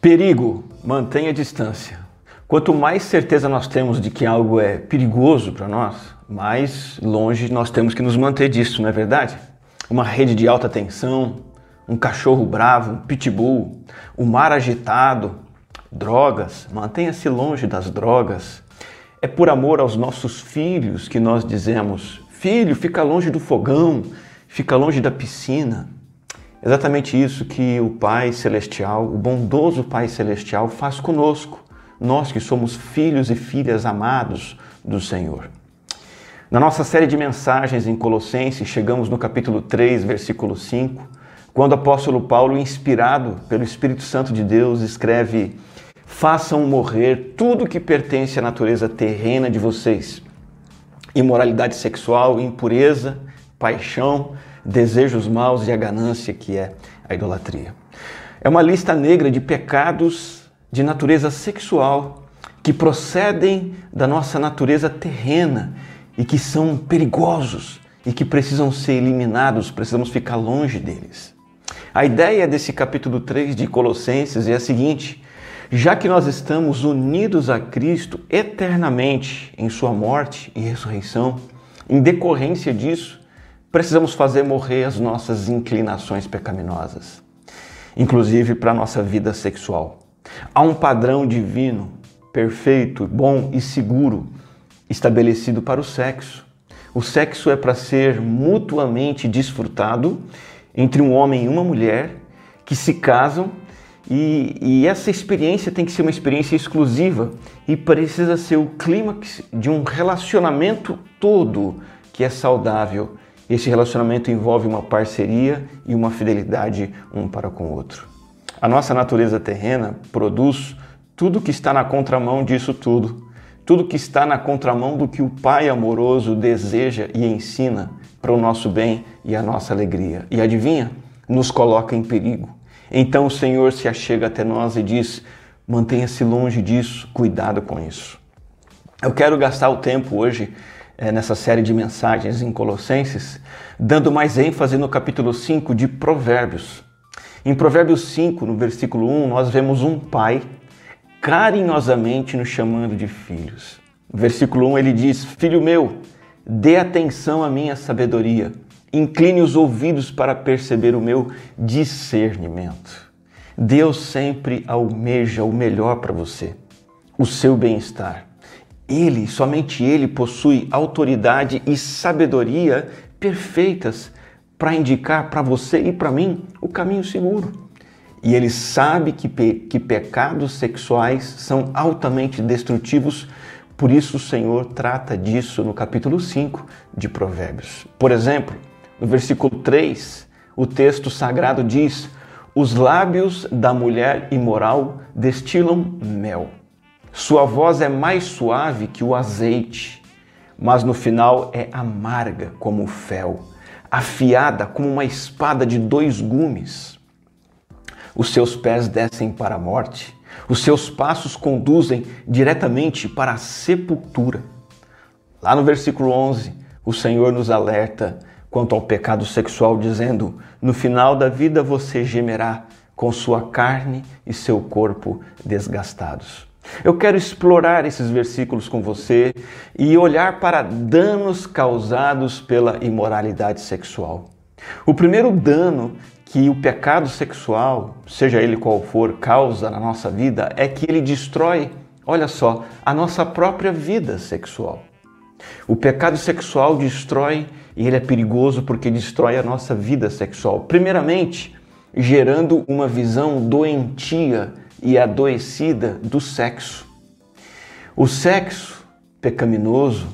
Perigo, mantenha distância. Quanto mais certeza nós temos de que algo é perigoso para nós, mais longe nós temos que nos manter disso, não é verdade? Uma rede de alta tensão, um cachorro bravo, um pitbull, o um mar agitado, drogas, mantenha-se longe das drogas. É por amor aos nossos filhos que nós dizemos: filho, fica longe do fogão, fica longe da piscina. Exatamente isso que o Pai Celestial, o bondoso Pai Celestial, faz conosco, nós que somos filhos e filhas amados do Senhor. Na nossa série de mensagens em Colossenses, chegamos no capítulo 3, versículo 5, quando o apóstolo Paulo, inspirado pelo Espírito Santo de Deus, escreve: Façam morrer tudo que pertence à natureza terrena de vocês: imoralidade sexual, impureza, paixão, desejos maus e a ganância que é a idolatria. É uma lista negra de pecados de natureza sexual que procedem da nossa natureza terrena e que são perigosos e que precisam ser eliminados, precisamos ficar longe deles. A ideia desse capítulo 3 de Colossenses é a seguinte: já que nós estamos unidos a Cristo eternamente em Sua morte e ressurreição, em decorrência disso, precisamos fazer morrer as nossas inclinações pecaminosas, inclusive para a nossa vida sexual. Há um padrão divino, perfeito, bom e seguro estabelecido para o sexo. O sexo é para ser mutuamente desfrutado entre um homem e uma mulher que se casam e, e, essa experiência tem que ser uma experiência exclusiva e precisa ser o clímax de um relacionamento todo que é saudável esse relacionamento envolve uma parceria e uma fidelidade um para com o outro. A nossa natureza terrena produz tudo que está na contramão disso tudo, tudo que está na contramão do que o Pai amoroso deseja e ensina para o nosso bem e a nossa alegria. E adivinha? Nos coloca em perigo. Então o Senhor se achega até nós e diz: mantenha-se longe disso, cuidado com isso. Eu quero gastar o tempo hoje é, nessa série de mensagens em Colossenses, dando mais ênfase no capítulo 5 de Provérbios. Em Provérbios 5, no versículo 1, nós vemos um pai carinhosamente nos chamando de filhos. No versículo 1 ele diz: Filho meu, dê atenção à minha sabedoria, incline os ouvidos para perceber o meu discernimento. Deus sempre almeja o melhor para você, o seu bem-estar. Ele, somente Ele, possui autoridade e sabedoria perfeitas para indicar para você e para mim o caminho seguro. E Ele sabe que, pe que pecados sexuais são altamente destrutivos, por isso o Senhor trata disso no capítulo 5 de Provérbios. Por exemplo, no versículo 3, o texto sagrado diz: Os lábios da mulher imoral destilam mel sua voz é mais suave que o azeite, mas no final é amarga como o fel, afiada como uma espada de dois gumes. Os seus pés descem para a morte, os seus passos conduzem diretamente para a sepultura. Lá no versículo 11, o Senhor nos alerta quanto ao pecado sexual, dizendo: No final da vida você gemerá com sua carne e seu corpo desgastados. Eu quero explorar esses versículos com você e olhar para danos causados pela imoralidade sexual. O primeiro dano que o pecado sexual, seja ele qual for, causa na nossa vida é que ele destrói, olha só, a nossa própria vida sexual. O pecado sexual destrói e ele é perigoso porque destrói a nossa vida sexual. Primeiramente, gerando uma visão doentia e adoecida do sexo. O sexo pecaminoso,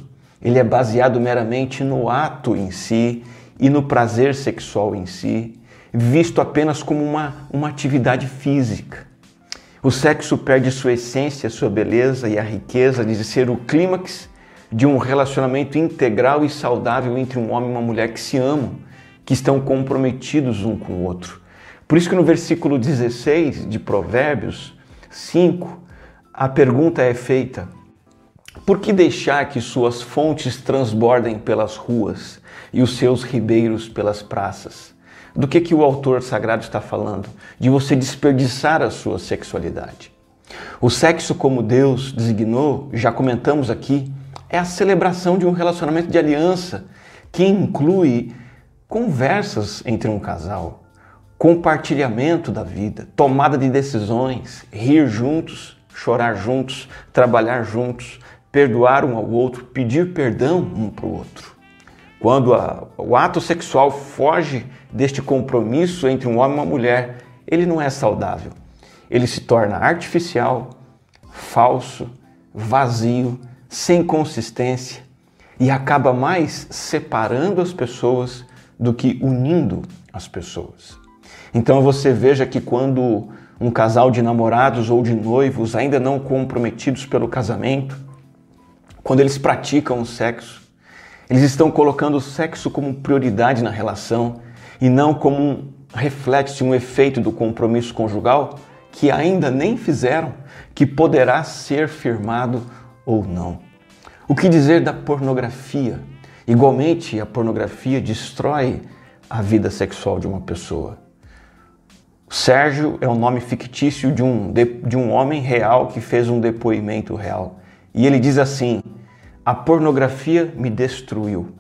ele é baseado meramente no ato em si e no prazer sexual em si, visto apenas como uma, uma atividade física. O sexo perde sua essência, sua beleza e a riqueza de ser o clímax de um relacionamento integral e saudável entre um homem e uma mulher que se amam, que estão comprometidos um com o outro. Por isso que no versículo 16 de Provérbios 5, a pergunta é feita: por que deixar que suas fontes transbordem pelas ruas e os seus ribeiros pelas praças? Do que, que o autor sagrado está falando? De você desperdiçar a sua sexualidade. O sexo, como Deus designou, já comentamos aqui, é a celebração de um relacionamento de aliança que inclui conversas entre um casal, compartilhamento da vida, tomada de decisões, rir juntos, chorar juntos, trabalhar juntos, perdoar um ao outro, pedir perdão um para o outro. Quando a, o ato sexual foge deste compromisso entre um homem e uma mulher, ele não é saudável. Ele se torna artificial, falso, vazio, sem consistência e acaba mais separando as pessoas do que unindo as pessoas. Então você veja que quando um casal de namorados ou de noivos ainda não comprometidos pelo casamento, quando eles praticam o sexo, eles estão colocando o sexo como prioridade na relação e não como um reflexo, um efeito do compromisso conjugal que ainda nem fizeram, que poderá ser firmado ou não. O que dizer da pornografia? Igualmente, a pornografia destrói a vida sexual de uma pessoa. Sérgio é o nome fictício de um, de, de um homem real que fez um depoimento real. E ele diz assim: A pornografia me destruiu.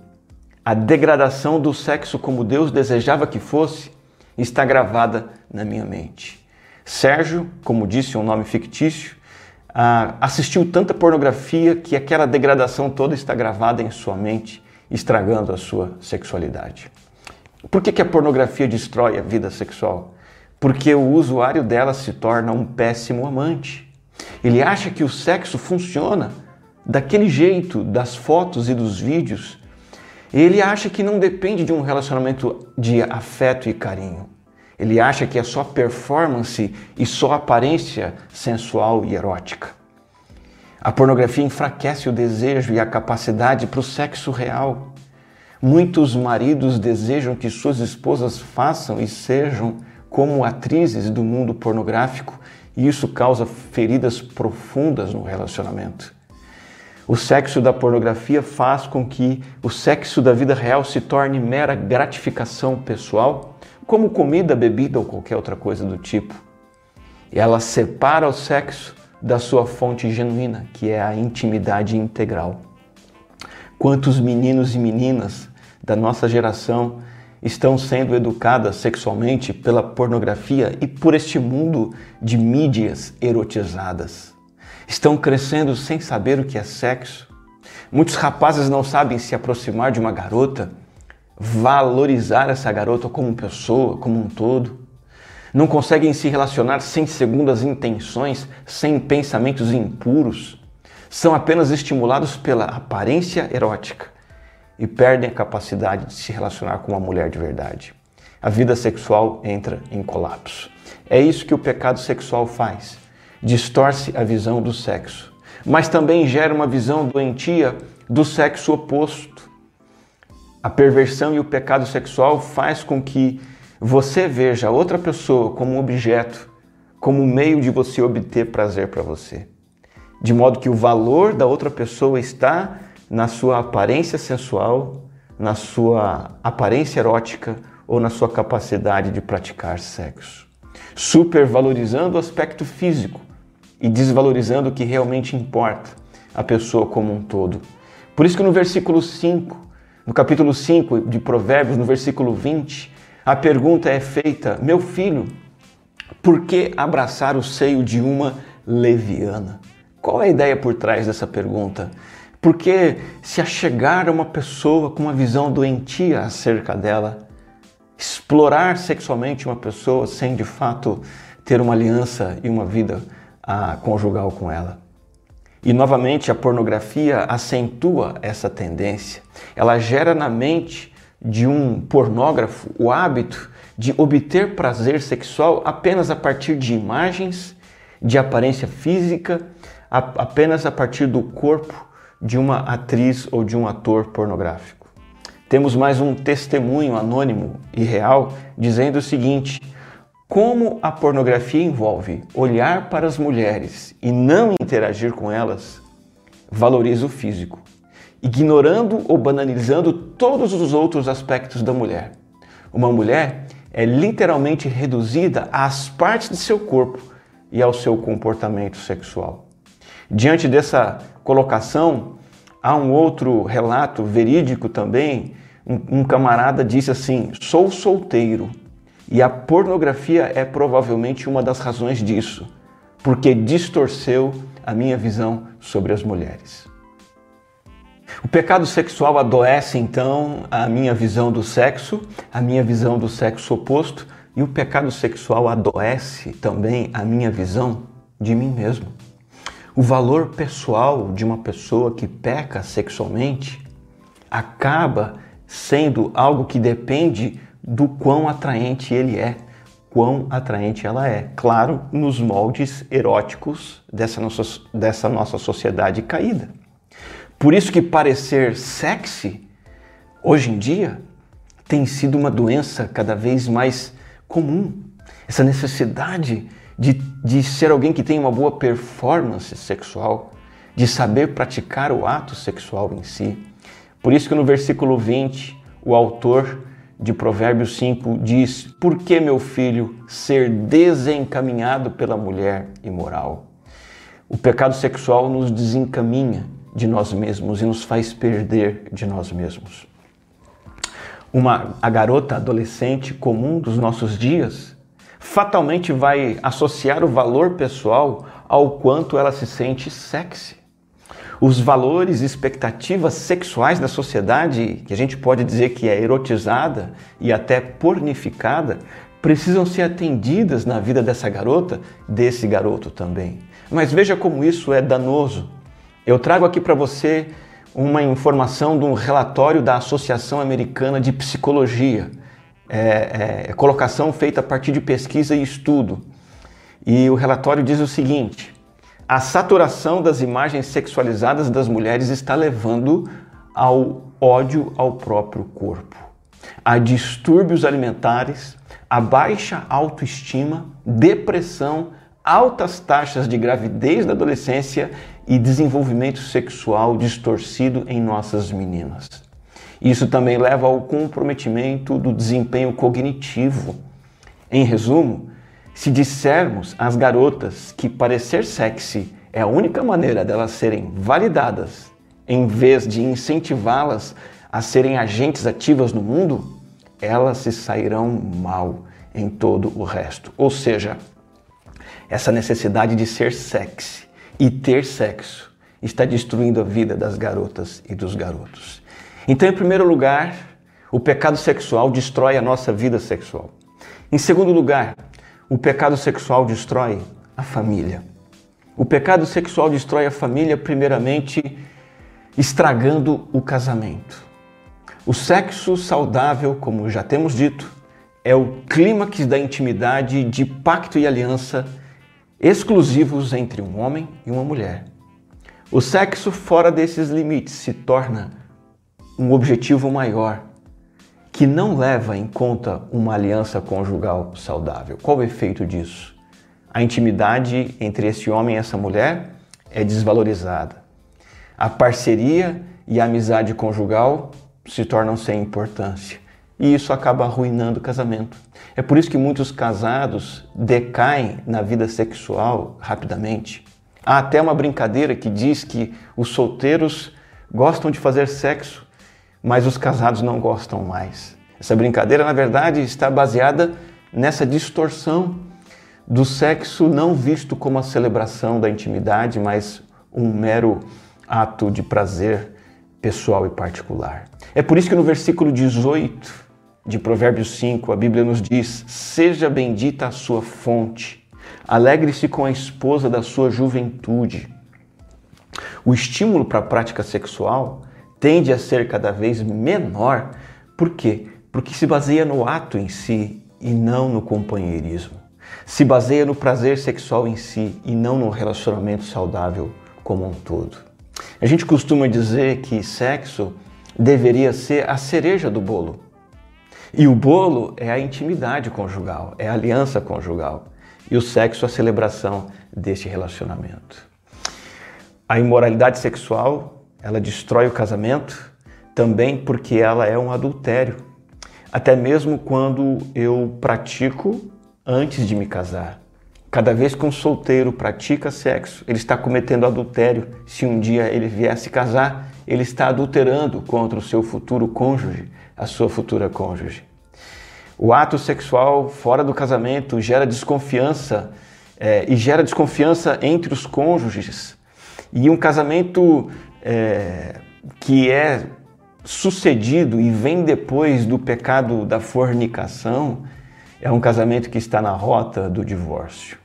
A degradação do sexo como Deus desejava que fosse está gravada na minha mente. Sérgio, como disse, um nome fictício, assistiu tanta pornografia que aquela degradação toda está gravada em sua mente, estragando a sua sexualidade. Por que, que a pornografia destrói a vida sexual? Porque o usuário dela se torna um péssimo amante. Ele acha que o sexo funciona daquele jeito, das fotos e dos vídeos. Ele acha que não depende de um relacionamento de afeto e carinho. Ele acha que é só performance e só aparência sensual e erótica. A pornografia enfraquece o desejo e a capacidade para o sexo real. Muitos maridos desejam que suas esposas façam e sejam como atrizes do mundo pornográfico e isso causa feridas profundas no relacionamento. O sexo da pornografia faz com que o sexo da vida real se torne mera gratificação pessoal como comida, bebida ou qualquer outra coisa do tipo. Ela separa o sexo da sua fonte genuína, que é a intimidade integral. Quantos meninos e meninas da nossa geração estão sendo educadas sexualmente pela pornografia e por este mundo de mídias erotizadas? Estão crescendo sem saber o que é sexo. Muitos rapazes não sabem se aproximar de uma garota valorizar essa garota como pessoa, como um todo. Não conseguem se relacionar sem segundas intenções, sem pensamentos impuros. São apenas estimulados pela aparência erótica e perdem a capacidade de se relacionar com uma mulher de verdade. A vida sexual entra em colapso. É isso que o pecado sexual faz. Distorce a visão do sexo, mas também gera uma visão doentia do sexo oposto a perversão e o pecado sexual faz com que você veja outra pessoa como um objeto, como um meio de você obter prazer para você. De modo que o valor da outra pessoa está na sua aparência sensual, na sua aparência erótica ou na sua capacidade de praticar sexo. Supervalorizando o aspecto físico e desvalorizando o que realmente importa, a pessoa como um todo. Por isso que no versículo 5 no capítulo 5 de Provérbios, no versículo 20, a pergunta é feita: Meu filho, por que abraçar o seio de uma leviana? Qual é a ideia por trás dessa pergunta? Porque se achegar a uma pessoa com uma visão doentia acerca dela, explorar sexualmente uma pessoa sem de fato ter uma aliança e uma vida ah, conjugal com ela. E novamente a pornografia acentua essa tendência. Ela gera na mente de um pornógrafo o hábito de obter prazer sexual apenas a partir de imagens, de aparência física, a, apenas a partir do corpo de uma atriz ou de um ator pornográfico. Temos mais um testemunho anônimo e real dizendo o seguinte: como a pornografia envolve olhar para as mulheres e não interagir com elas, valoriza o físico, ignorando ou banalizando todos os outros aspectos da mulher. Uma mulher é literalmente reduzida às partes de seu corpo e ao seu comportamento sexual. Diante dessa colocação, há um outro relato verídico também. Um, um camarada disse assim: Sou solteiro e a pornografia é provavelmente uma das razões disso, porque distorceu a minha visão sobre as mulheres. O pecado sexual adoece então a minha visão do sexo, a minha visão do sexo oposto, e o pecado sexual adoece também a minha visão de mim mesmo. O valor pessoal de uma pessoa que peca sexualmente acaba sendo algo que depende do quão atraente ele é, quão atraente ela é. Claro, nos moldes eróticos dessa nossa, dessa nossa sociedade caída. Por isso que parecer sexy, hoje em dia, tem sido uma doença cada vez mais comum. Essa necessidade de, de ser alguém que tem uma boa performance sexual, de saber praticar o ato sexual em si. Por isso que no versículo 20, o autor de Provérbios 5 diz: Por que, meu filho, ser desencaminhado pela mulher imoral? O pecado sexual nos desencaminha de nós mesmos e nos faz perder de nós mesmos. Uma, a garota adolescente comum dos nossos dias fatalmente vai associar o valor pessoal ao quanto ela se sente sexy. Os valores e expectativas sexuais da sociedade, que a gente pode dizer que é erotizada e até pornificada, precisam ser atendidas na vida dessa garota, desse garoto também. Mas veja como isso é danoso eu trago aqui para você uma informação de um relatório da Associação Americana de Psicologia, é, é, colocação feita a partir de pesquisa e estudo. E o relatório diz o seguinte: a saturação das imagens sexualizadas das mulheres está levando ao ódio ao próprio corpo, a distúrbios alimentares, a baixa autoestima, depressão, altas taxas de gravidez da adolescência e desenvolvimento sexual distorcido em nossas meninas. Isso também leva ao comprometimento do desempenho cognitivo. Em resumo, se dissermos às garotas que parecer sexy é a única maneira delas serem validadas, em vez de incentivá-las a serem agentes ativas no mundo, elas se sairão mal em todo o resto. Ou seja, essa necessidade de ser sexy e ter sexo está destruindo a vida das garotas e dos garotos. Então, em primeiro lugar, o pecado sexual destrói a nossa vida sexual. Em segundo lugar, o pecado sexual destrói a família. O pecado sexual destrói a família, primeiramente, estragando o casamento. O sexo saudável, como já temos dito, é o clímax da intimidade de pacto e aliança exclusivos entre um homem e uma mulher. O sexo fora desses limites se torna um objetivo maior que não leva em conta uma aliança conjugal saudável. Qual o efeito disso? A intimidade entre esse homem e essa mulher é desvalorizada. A parceria e a amizade conjugal se tornam sem importância e isso acaba arruinando o casamento. É por isso que muitos casados decaem na vida sexual rapidamente. Há até uma brincadeira que diz que os solteiros gostam de fazer sexo, mas os casados não gostam mais. Essa brincadeira, na verdade, está baseada nessa distorção do sexo não visto como a celebração da intimidade, mas um mero ato de prazer pessoal e particular. É por isso que no versículo 18 de Provérbios 5, a Bíblia nos diz: Seja bendita a sua fonte, alegre-se com a esposa da sua juventude. O estímulo para a prática sexual tende a ser cada vez menor. Por quê? Porque se baseia no ato em si e não no companheirismo. Se baseia no prazer sexual em si e não no relacionamento saudável como um todo. A gente costuma dizer que sexo deveria ser a cereja do bolo. E o bolo é a intimidade conjugal, é a aliança conjugal. E o sexo a celebração deste relacionamento. A imoralidade sexual, ela destrói o casamento também porque ela é um adultério. até mesmo quando eu pratico antes de me casar. Cada vez que um solteiro pratica sexo, ele está cometendo adultério. Se um dia ele viesse casar, ele está adulterando contra o seu futuro cônjuge, a sua futura cônjuge. O ato sexual fora do casamento gera desconfiança é, e gera desconfiança entre os cônjuges. E um casamento é, que é sucedido e vem depois do pecado da fornicação é um casamento que está na rota do divórcio.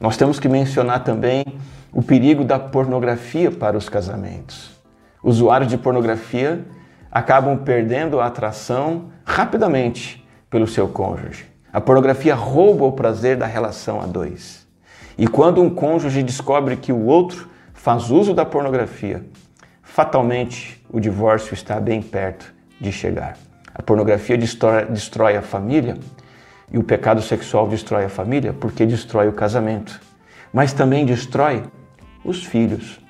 Nós temos que mencionar também o perigo da pornografia para os casamentos. Usuários de pornografia acabam perdendo a atração rapidamente pelo seu cônjuge. A pornografia rouba o prazer da relação a dois. E quando um cônjuge descobre que o outro faz uso da pornografia, fatalmente o divórcio está bem perto de chegar. A pornografia destrói, a família e o pecado sexual destrói a família porque destrói o casamento, mas também destrói os filhos.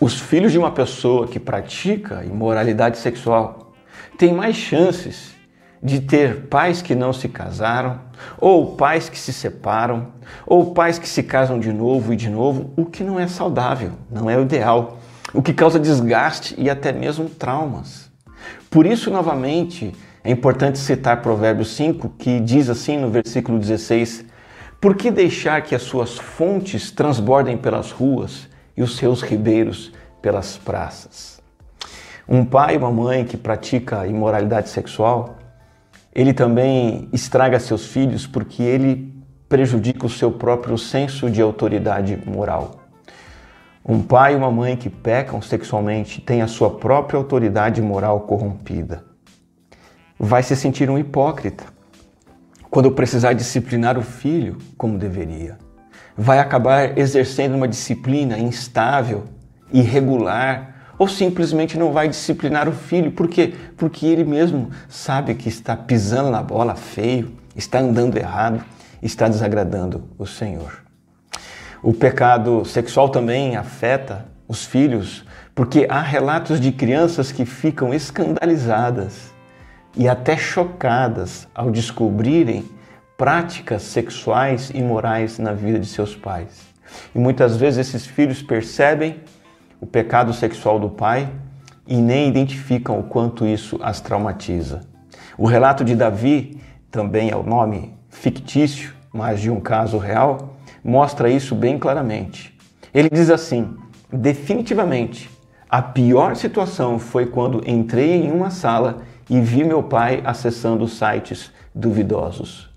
Os filhos de uma pessoa que pratica imoralidade sexual têm mais chances de ter pais que não se casaram, ou pais que se separam, ou pais que se casam de novo e de novo, o que não é saudável, não é o ideal, o que causa desgaste e até mesmo traumas. Por isso, novamente, é importante citar Provérbios 5, que diz assim no versículo 16: Por que deixar que as suas fontes transbordem pelas ruas e os seus ribeiros pelas praças? Um pai e uma mãe que pratica imoralidade sexual, ele também estraga seus filhos porque ele prejudica o seu próprio senso de autoridade moral. Um pai e uma mãe que pecam sexualmente têm a sua própria autoridade moral corrompida vai se sentir um hipócrita quando precisar disciplinar o filho como deveria. Vai acabar exercendo uma disciplina instável, irregular, ou simplesmente não vai disciplinar o filho. Por quê? Porque ele mesmo sabe que está pisando na bola feio, está andando errado, está desagradando o Senhor. O pecado sexual também afeta os filhos, porque há relatos de crianças que ficam escandalizadas e até chocadas ao descobrirem práticas sexuais e morais na vida de seus pais. E muitas vezes esses filhos percebem o pecado sexual do pai e nem identificam o quanto isso as traumatiza. O relato de Davi, também é o nome fictício, mas de um caso real, mostra isso bem claramente. Ele diz assim: definitivamente, a pior situação foi quando entrei em uma sala e vi meu pai acessando sites duvidosos.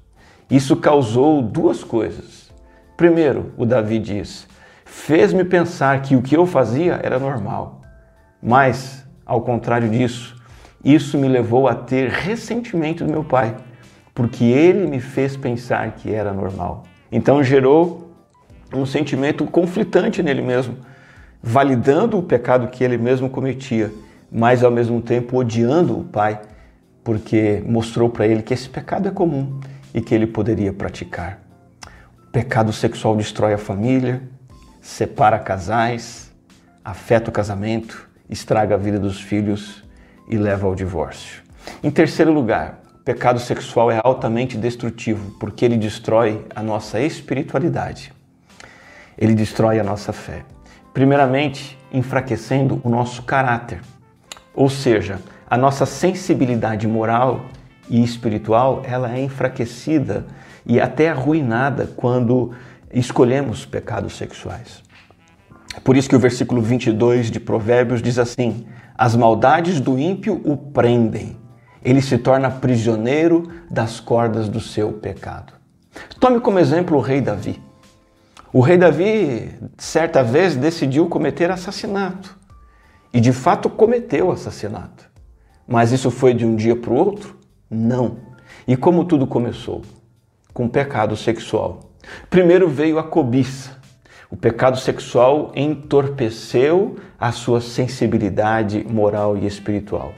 Isso causou duas coisas. Primeiro, o Davi diz: fez-me pensar que o que eu fazia era normal. Mas, ao contrário disso, isso me levou a ter ressentimento do meu pai, porque ele me fez pensar que era normal. Então gerou um sentimento conflitante nele mesmo, validando o pecado que ele mesmo cometia mas ao mesmo tempo odiando o pai, porque mostrou para ele que esse pecado é comum e que ele poderia praticar. O pecado sexual destrói a família, separa casais, afeta o casamento, estraga a vida dos filhos e leva ao divórcio. Em terceiro lugar, pecado sexual é altamente destrutivo porque ele destrói a nossa espiritualidade. Ele destrói a nossa fé. Primeiramente, enfraquecendo o nosso caráter. Ou seja, a nossa sensibilidade moral e espiritual, ela é enfraquecida e até arruinada quando escolhemos pecados sexuais. É por isso que o versículo 22 de Provérbios diz assim: As maldades do ímpio o prendem, ele se torna prisioneiro das cordas do seu pecado. Tome como exemplo o rei Davi. O rei Davi, certa vez, decidiu cometer assassinato e de fato cometeu assassinato. Mas isso foi de um dia para o outro? Não. E como tudo começou? Com pecado sexual. Primeiro veio a cobiça. O pecado sexual entorpeceu a sua sensibilidade moral e espiritual.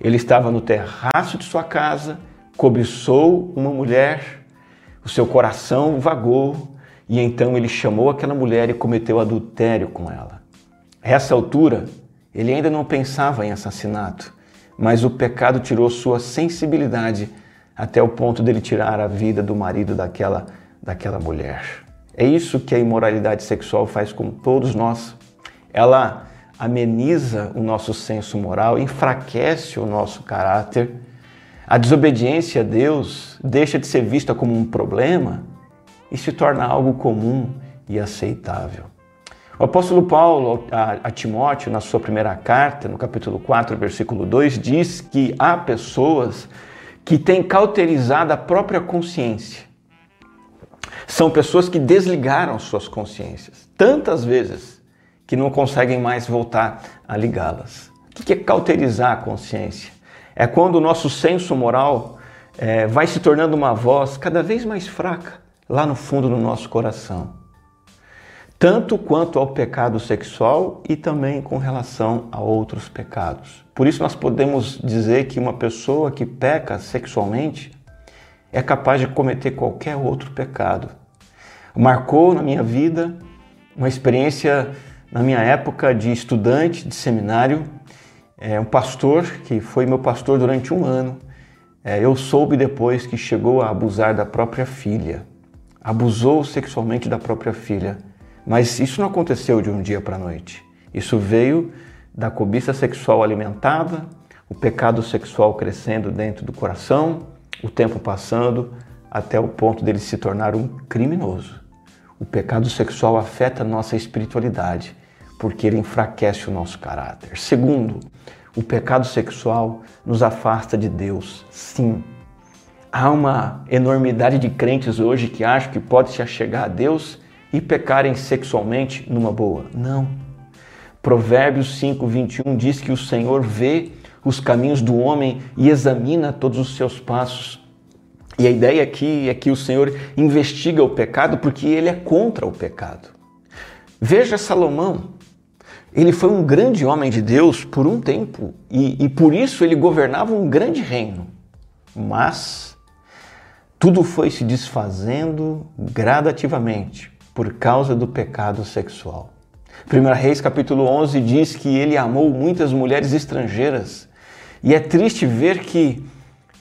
Ele estava no terraço de sua casa, cobiçou uma mulher, o seu coração vagou e então ele chamou aquela mulher e cometeu adultério com ela. A essa altura, ele ainda não pensava em assassinato, mas o pecado tirou sua sensibilidade até o ponto dele tirar a vida do marido daquela, daquela mulher. É isso que a imoralidade sexual faz com todos nós. Ela ameniza o nosso senso moral, enfraquece o nosso caráter. A desobediência a Deus deixa de ser vista como um problema e se torna algo comum e aceitável. O apóstolo Paulo a, Timóteo, na sua primeira carta, no capítulo 4, versículo 2, diz que há pessoas que têm cauterizado a própria consciência. São pessoas que desligaram suas consciências tantas vezes que não conseguem mais voltar a ligá-las. O que é cauterizar a consciência? É quando o nosso senso moral é, vai se tornando uma voz cada vez mais fraca lá no fundo do nosso coração tanto quanto ao pecado sexual e também com relação a outros pecados. Por isso, nós podemos dizer que uma pessoa que peca sexualmente é capaz de cometer qualquer outro pecado. Marcou na minha vida uma experiência na minha época de estudante de seminário, é, um pastor que foi meu pastor durante um ano. É, eu soube depois que chegou a abusar da própria filha, abusou sexualmente da própria filha. Mas isso não aconteceu de um dia para a noite. Isso veio da cobiça sexual alimentada, o pecado sexual crescendo dentro do coração, o tempo passando até o ponto dele se tornar um criminoso. O pecado sexual afeta a nossa espiritualidade, porque ele enfraquece o nosso caráter. Segundo, o pecado sexual nos afasta de Deus. Sim. Há uma enormidade de crentes hoje que acham que pode se achegar a Deus e pecarem sexualmente numa boa. Não. Provérbios 5, 21 diz que o Senhor vê os caminhos do homem e examina todos os seus passos. E a ideia aqui é que o Senhor investiga o pecado porque ele é contra o pecado. Veja Salomão. Ele foi um grande homem de Deus por um tempo e, e por isso ele governava um grande reino. Mas tudo foi se desfazendo gradativamente por causa do pecado sexual. 1 Reis capítulo 11 diz que ele amou muitas mulheres estrangeiras. E é triste ver que,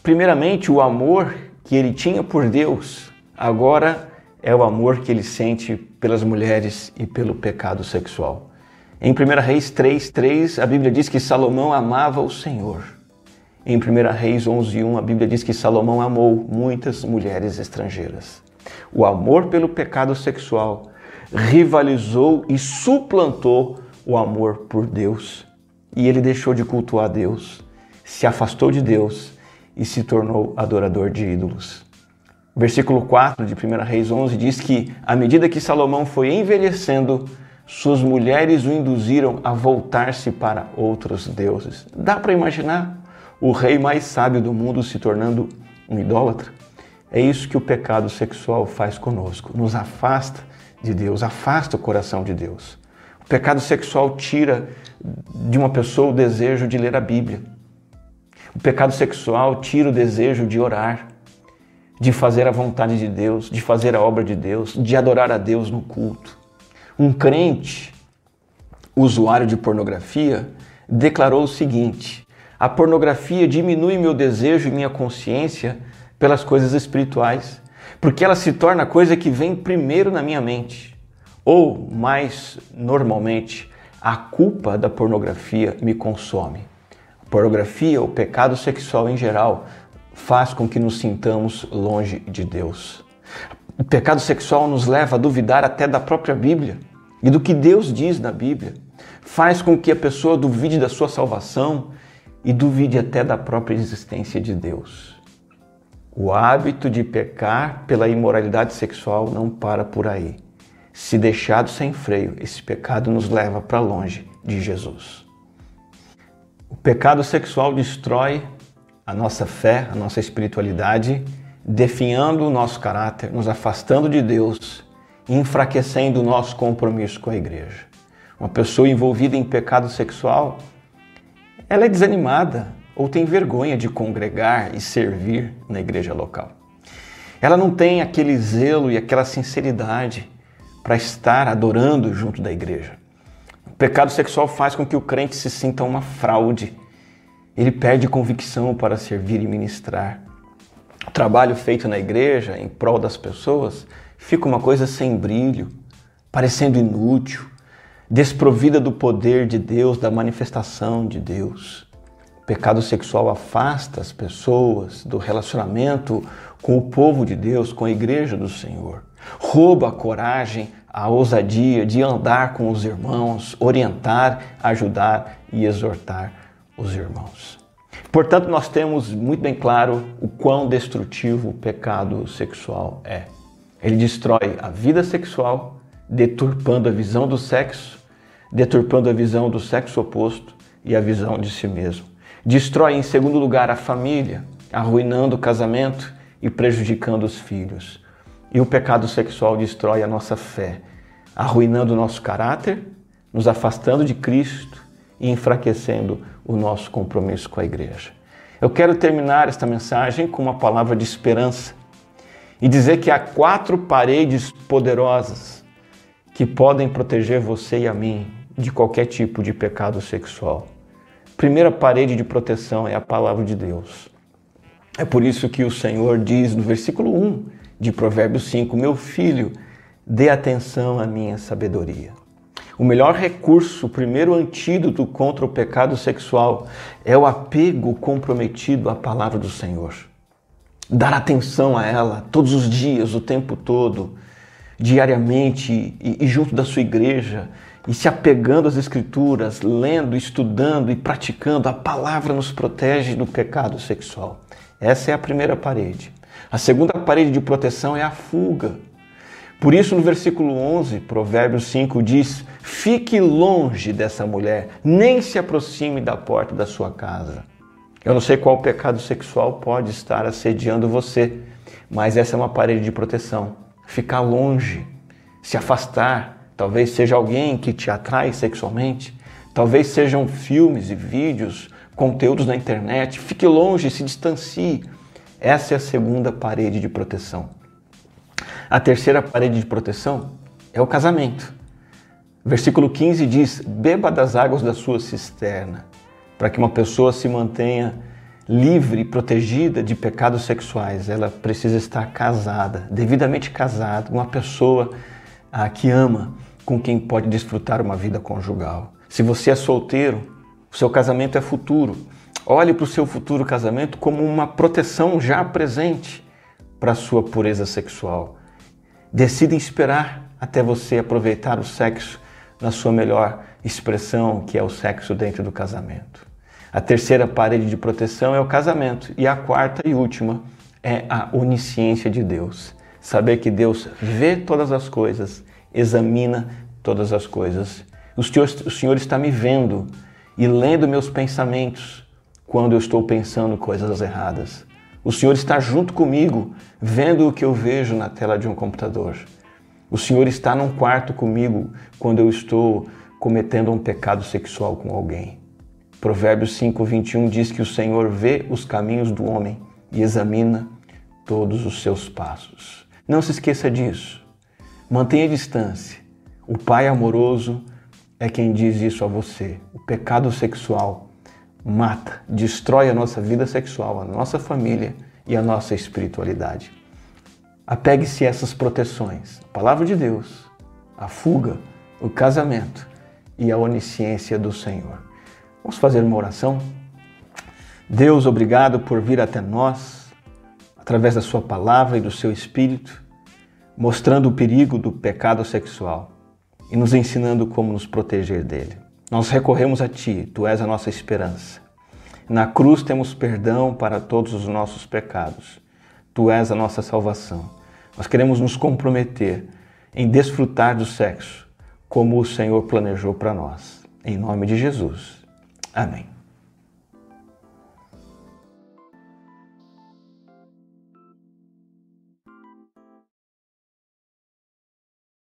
primeiramente, o amor que ele tinha por Deus agora é o amor que ele sente pelas mulheres e pelo pecado sexual. Em 1 Reis 3:3, a Bíblia diz que Salomão amava o Senhor. Em 1 Reis 11:1, a Bíblia diz que Salomão amou muitas mulheres estrangeiras. O amor pelo pecado sexual rivalizou e suplantou o amor por Deus. E ele deixou de cultuar Deus, se afastou de Deus e se tornou adorador de ídolos. Versículo 4 de 1 Reis 11 diz que, à medida que Salomão foi envelhecendo, suas mulheres o induziram a voltar-se para outros deuses. Dá para imaginar o rei mais sábio do mundo se tornando um idólatra? É isso que o pecado sexual faz conosco, nos afasta de Deus, afasta o coração de Deus. O pecado sexual tira de uma pessoa o desejo de ler a Bíblia. O pecado sexual tira o desejo de orar, de fazer a vontade de Deus, de fazer a obra de Deus, de adorar a Deus no culto. Um crente, usuário de pornografia, declarou o seguinte: a pornografia diminui meu desejo e minha consciência pelas coisas espirituais, porque ela se torna a coisa que vem primeiro na minha mente. Ou, mais normalmente, a culpa da pornografia me consome. A pornografia, o pecado sexual em geral, faz com que nos sintamos longe de Deus. O pecado sexual nos leva a duvidar até da própria Bíblia e do que Deus diz na Bíblia. Faz com que a pessoa duvide da sua salvação e duvide até da própria existência de Deus. O hábito de pecar pela imoralidade sexual não para por aí. Se deixado sem freio, esse pecado nos leva para longe de Jesus. O pecado sexual destrói a nossa fé, a nossa espiritualidade, definhando o nosso caráter, nos afastando de Deus enfraquecendo o nosso compromisso com a igreja. Uma pessoa envolvida em pecado sexual, ela é desanimada, ou tem vergonha de congregar e servir na igreja local. Ela não tem aquele zelo e aquela sinceridade para estar adorando junto da igreja. O pecado sexual faz com que o crente se sinta uma fraude ele perde convicção para servir e ministrar. O trabalho feito na igreja em prol das pessoas fica uma coisa sem brilho, parecendo inútil, desprovida do poder de Deus, da manifestação de Deus. O pecado sexual afasta as pessoas do relacionamento com o povo de Deus, com a igreja do Senhor. Rouba a coragem, a ousadia de andar com os irmãos, orientar, ajudar e exortar os irmãos. Portanto, nós temos muito bem claro o quão destrutivo o pecado sexual é. Ele destrói a vida sexual, deturpando a visão do sexo, deturpando a visão do sexo oposto e a visão de si mesmo. Destrói, em segundo lugar, a família, arruinando o casamento e prejudicando os filhos. E o pecado sexual destrói a nossa fé, arruinando o nosso caráter, nos afastando de Cristo e enfraquecendo o nosso compromisso com a igreja. Eu quero terminar esta mensagem com uma palavra de esperança e dizer que há quatro paredes poderosas que podem proteger você e a mim de qualquer tipo de pecado sexual. Primeira parede de proteção é a palavra de Deus. É por isso que o Senhor diz no versículo 1 de Provérbios 5: Meu filho, dê atenção à minha sabedoria. O melhor recurso, o primeiro antídoto contra o pecado sexual é o apego comprometido à palavra do Senhor. Dar atenção a ela todos os dias, o tempo todo, diariamente e, e junto da sua igreja, e se apegando às Escrituras, lendo, estudando e praticando, a palavra nos protege do pecado sexual. Essa é a primeira parede. A segunda parede de proteção é a fuga. Por isso, no versículo 11, Provérbios 5 diz: Fique longe dessa mulher, nem se aproxime da porta da sua casa. Eu não sei qual pecado sexual pode estar assediando você, mas essa é uma parede de proteção. Ficar longe, se afastar, talvez seja alguém que te atrai sexualmente, talvez sejam filmes e vídeos conteúdos na internet, fique longe, se distancie. Essa é a segunda parede de proteção. A terceira parede de proteção é o casamento. Versículo 15 diz: Beba das águas da sua cisterna, para que uma pessoa se mantenha livre protegida de pecados sexuais. Ela precisa estar casada, devidamente casada, uma pessoa ah, que ama, com quem pode desfrutar uma vida conjugal. Se você é solteiro, o seu casamento é futuro. Olhe para o seu futuro casamento como uma proteção já presente para a sua pureza sexual. Decida esperar até você aproveitar o sexo na sua melhor expressão, que é o sexo dentro do casamento. A terceira parede de proteção é o casamento. E a quarta e última é a onisciência de Deus. Saber que Deus vê todas as coisas, examina todas as coisas. O Senhor, o Senhor está me vendo e lendo meus pensamentos quando eu estou pensando coisas erradas. O Senhor está junto comigo, vendo o que eu vejo na tela de um computador. O Senhor está num quarto comigo quando eu estou cometendo um pecado sexual com alguém. Provérbios 5:21 diz que o Senhor vê os caminhos do homem e examina todos os seus passos. Não se esqueça disso. Mantenha distância. O Pai amoroso é quem diz isso a você. O pecado sexual mata, destrói a nossa vida sexual, a nossa família e a nossa espiritualidade. Apegue-se a essas proteções. A palavra de Deus, a fuga, o casamento e a onisciência do Senhor. Vamos fazer uma oração? Deus, obrigado por vir até nós, através da Sua palavra e do Seu Espírito, mostrando o perigo do pecado sexual e nos ensinando como nos proteger dele. Nós recorremos a Ti, Tu és a nossa esperança. Na cruz temos perdão para todos os nossos pecados. Tu és a nossa salvação. Nós queremos nos comprometer em desfrutar do sexo como o Senhor planejou para nós. Em nome de Jesus. Amém.